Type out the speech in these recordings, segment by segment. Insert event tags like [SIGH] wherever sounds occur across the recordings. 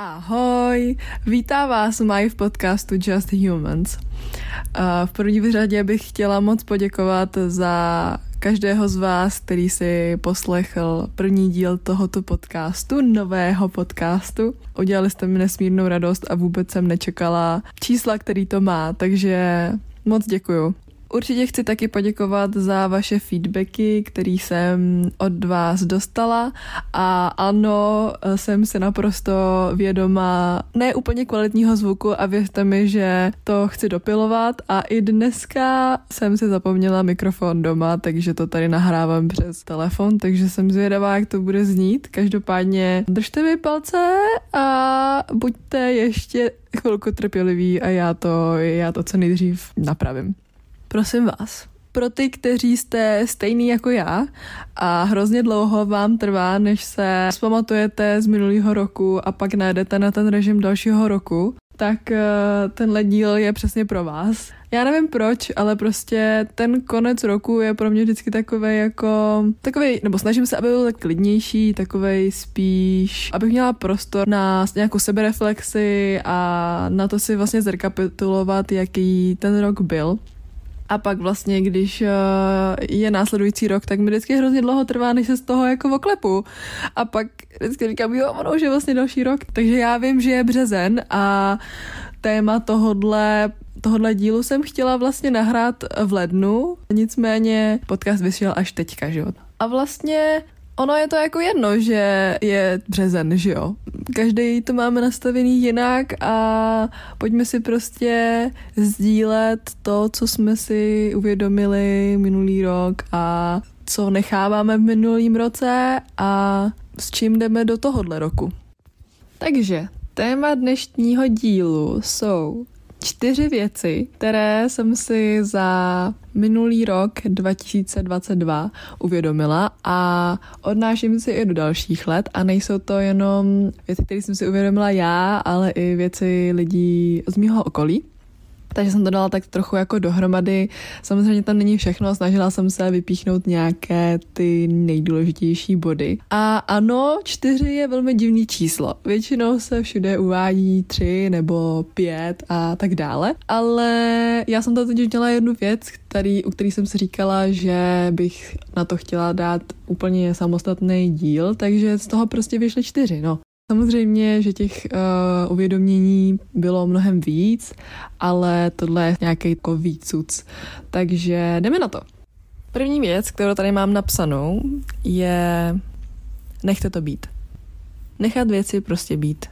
Ahoj, vítá vás Maj v podcastu Just Humans. V první řadě bych chtěla moc poděkovat za každého z vás, který si poslechl první díl tohoto podcastu, nového podcastu. Udělali jste mi nesmírnou radost a vůbec jsem nečekala čísla, který to má, takže moc děkuju. Určitě chci taky poděkovat za vaše feedbacky, který jsem od vás dostala a ano, jsem si naprosto vědoma ne úplně kvalitního zvuku a věřte mi, že to chci dopilovat a i dneska jsem si zapomněla mikrofon doma, takže to tady nahrávám přes telefon, takže jsem zvědavá, jak to bude znít. Každopádně držte mi palce a buďte ještě chvilku trpěliví a já to, já to co nejdřív napravím. Prosím vás, pro ty, kteří jste stejný jako já a hrozně dlouho vám trvá, než se zpamatujete z minulého roku a pak najdete na ten režim dalšího roku, tak eh, tenhle díl je přesně pro vás. Já nevím proč, ale prostě ten konec roku je pro mě vždycky takový jako takový, nebo snažím se, aby byl tak klidnější, takový spíš, abych měla prostor na nějakou sebereflexi a na to si vlastně zrekapitulovat, jaký ten rok byl. A pak vlastně, když uh, je následující rok, tak mi vždycky hrozně dlouho trvá, než se z toho jako oklepu. A pak vždycky říkám, jo, ono už je vlastně další rok. Takže já vím, že je březen a téma tohodle tohohle dílu jsem chtěla vlastně nahrát v lednu, nicméně podcast vyšel až teďka, že jo. A vlastně ono je to jako jedno, že je březen, že jo. Každý to máme nastavený jinak a pojďme si prostě sdílet to, co jsme si uvědomili minulý rok a co necháváme v minulým roce a s čím jdeme do tohohle roku. Takže téma dnešního dílu jsou čtyři věci, které jsem si za minulý rok 2022 uvědomila a odnáším si i do dalších let a nejsou to jenom věci, které jsem si uvědomila já, ale i věci lidí z mého okolí. Takže jsem to dala tak trochu jako dohromady. Samozřejmě tam není všechno, snažila jsem se vypíchnout nějaké ty nejdůležitější body. A ano, čtyři je velmi divný číslo. Většinou se všude uvádí tři nebo pět a tak dále. Ale já jsem to totiž měla jednu věc, který, u který jsem si říkala, že bych na to chtěla dát úplně samostatný díl, takže z toho prostě vyšly čtyři, no. Samozřejmě, že těch uh, uvědomění bylo mnohem víc, ale tohle je nějaký jako výcuc. Takže jdeme na to. První věc, kterou tady mám napsanou, je nechte to být. Nechat věci prostě být.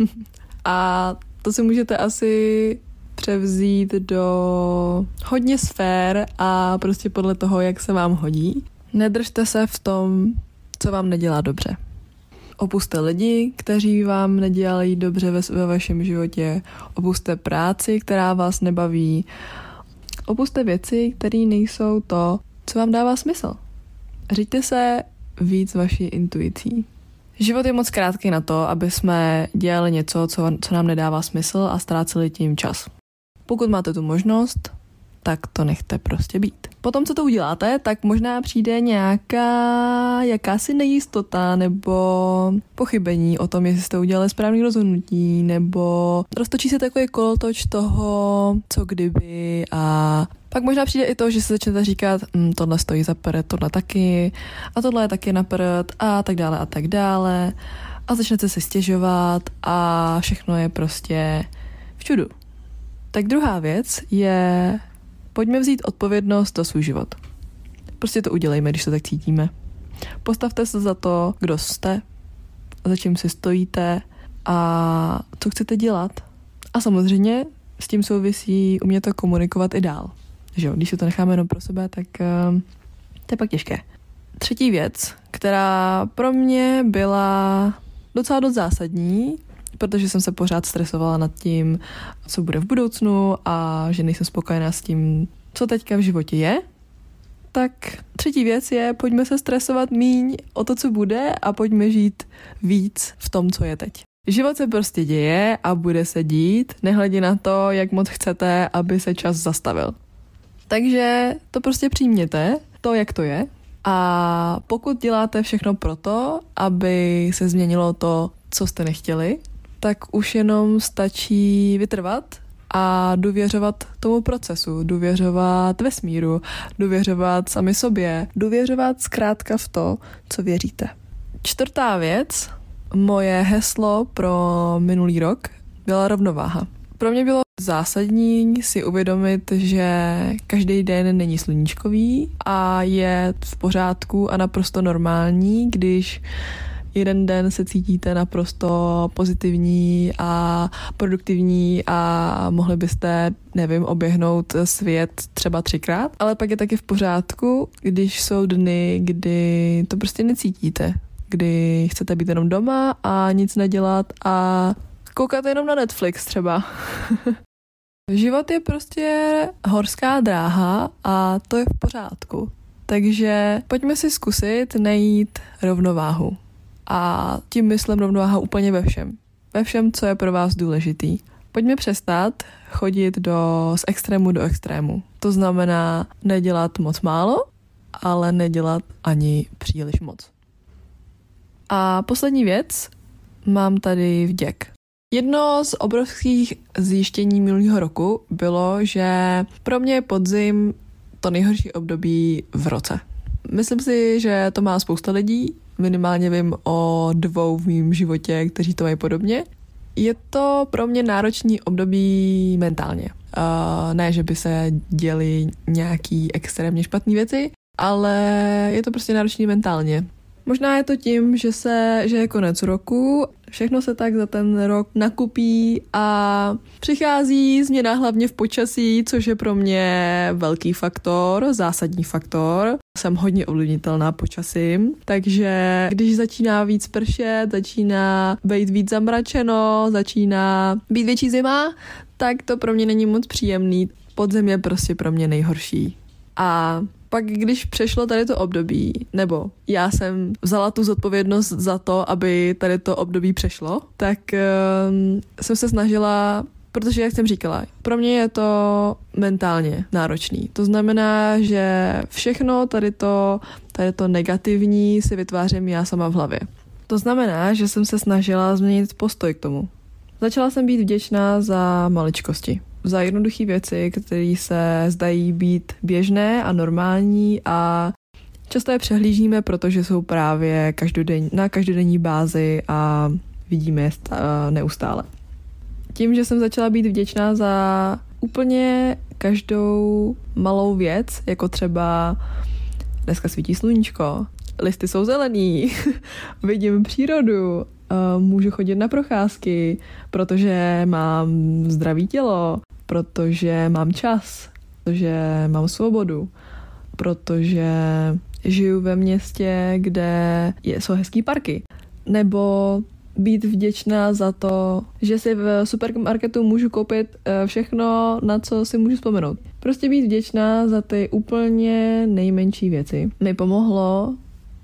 [LAUGHS] a to si můžete asi převzít do hodně sfér a prostě podle toho, jak se vám hodí. Nedržte se v tom, co vám nedělá dobře. Opuste lidi, kteří vám nedělají dobře ve, ve vašem životě. Opuste práci, která vás nebaví. Opuste věci, které nejsou to, co vám dává smysl. Řiďte se víc vaší intuicí. Život je moc krátký na to, aby jsme dělali něco, co, co nám nedává smysl a ztráceli tím čas. Pokud máte tu možnost, tak to nechte prostě být. Potom, co to uděláte, tak možná přijde nějaká jakási nejistota nebo pochybení o tom, jestli jste udělali správný rozhodnutí, nebo roztočí se takový kolotoč toho, co kdyby a pak možná přijde i to, že se začnete říkat, hm, tohle stojí za prd, tohle taky, a tohle je taky na prd, a tak dále, a tak dále. A začnete se stěžovat a všechno je prostě v čudu. Tak druhá věc je Pojďme vzít odpovědnost za svůj život. Prostě to udělejme, když se tak cítíme. Postavte se za to, kdo jste, za čím si stojíte a co chcete dělat. A samozřejmě s tím souvisí umět to komunikovat i dál. Že? Když se to necháme jenom pro sebe, tak uh, to je pak těžké. Třetí věc, která pro mě byla docela dost zásadní, protože jsem se pořád stresovala nad tím, co bude v budoucnu a že nejsem spokojená s tím, co teďka v životě je. Tak třetí věc je, pojďme se stresovat míň o to, co bude a pojďme žít víc v tom, co je teď. Život se prostě děje a bude se dít, nehledě na to, jak moc chcete, aby se čas zastavil. Takže to prostě přijměte, to, jak to je. A pokud děláte všechno proto, aby se změnilo to, co jste nechtěli, tak už jenom stačí vytrvat a důvěřovat tomu procesu, důvěřovat vesmíru, důvěřovat sami sobě, důvěřovat zkrátka v to, co věříte. Čtvrtá věc, moje heslo pro minulý rok byla rovnováha. Pro mě bylo zásadní si uvědomit, že každý den není sluníčkový a je v pořádku a naprosto normální, když jeden den se cítíte naprosto pozitivní a produktivní a mohli byste, nevím, oběhnout svět třeba třikrát, ale pak je taky v pořádku, když jsou dny, kdy to prostě necítíte, kdy chcete být jenom doma a nic nedělat a koukat jenom na Netflix třeba. [LAUGHS] Život je prostě horská dráha a to je v pořádku. Takže pojďme si zkusit najít rovnováhu. A tím myslím rovnováha úplně ve všem. Ve všem, co je pro vás důležitý. Pojďme přestat chodit do, z extrému do extrému. To znamená nedělat moc málo, ale nedělat ani příliš moc. A poslední věc, mám tady vděk. Jedno z obrovských zjištění minulého roku bylo, že pro mě je podzim to nejhorší období v roce. Myslím si, že to má spousta lidí, minimálně vím o dvou v mém životě, kteří to mají podobně. Je to pro mě náročný období mentálně. Uh, ne, že by se děly nějaký extrémně špatné věci, ale je to prostě náročný mentálně. Možná je to tím, že, se, že je konec roku, všechno se tak za ten rok nakupí a přichází změna hlavně v počasí, což je pro mě velký faktor, zásadní faktor. Jsem hodně ovlivnitelná počasím, takže když začíná víc pršet, začíná být víc zamračeno, začíná být větší zima, tak to pro mě není moc příjemný. Podzem je prostě pro mě nejhorší. A pak, když přešlo tady to období, nebo já jsem vzala tu zodpovědnost za to, aby tady to období přešlo, tak um, jsem se snažila Protože, jak jsem říkala, pro mě je to mentálně náročný. To znamená, že všechno tady to, tady to negativní si vytvářím já sama v hlavě. To znamená, že jsem se snažila změnit postoj k tomu. Začala jsem být vděčná za maličkosti za jednoduché věci, které se zdají být běžné a normální a často je přehlížíme, protože jsou právě každodenní, na každodenní bázi a vidíme je neustále. Tím, že jsem začala být vděčná za úplně každou malou věc, jako třeba dneska svítí sluníčko, listy jsou zelený, [LAUGHS] vidím přírodu, můžu chodit na procházky, protože mám zdravý tělo, protože mám čas, protože mám svobodu, protože žiju ve městě, kde jsou hezký parky. Nebo být vděčná za to, že si v supermarketu můžu koupit eh, všechno, na co si můžu vzpomenout. Prostě být vděčná za ty úplně nejmenší věci mi pomohlo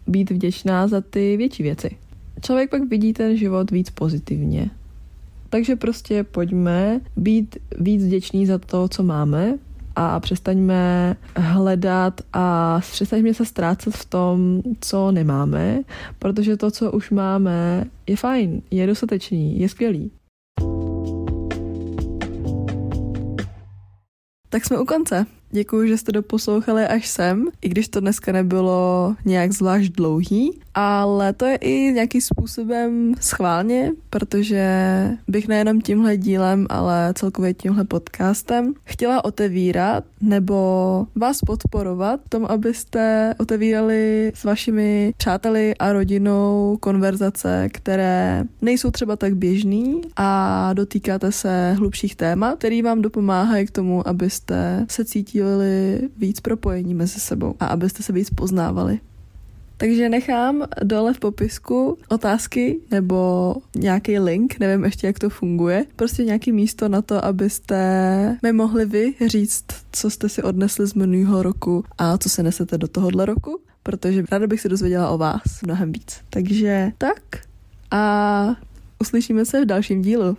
být vděčná za ty větší věci. Člověk pak vidí ten život víc pozitivně. Takže prostě pojďme být víc vděční za to, co máme a přestaňme hledat a přestaňme se ztrácet v tom, co nemáme, protože to, co už máme, je fajn, je dostatečný, je skvělý. Tak jsme u konce. Děkuji, že jste doposlouchali až sem, i když to dneska nebylo nějak zvlášť dlouhý, ale to je i nějakým způsobem schválně, protože bych nejenom tímhle dílem, ale celkově tímhle podcastem chtěla otevírat nebo vás podporovat v tom, abyste otevírali s vašimi přáteli a rodinou konverzace, které nejsou třeba tak běžný a dotýkáte se hlubších témat, který vám dopomáhají k tomu, abyste se cítili víc propojení mezi sebou a abyste se víc poznávali. Takže nechám dole v popisku otázky nebo nějaký link, nevím ještě, jak to funguje. Prostě nějaký místo na to, abyste mi mohli vy říct, co jste si odnesli z minulého roku a co se nesete do tohohle roku, protože ráda bych se dozvěděla o vás mnohem víc. Takže tak a uslyšíme se v dalším dílu.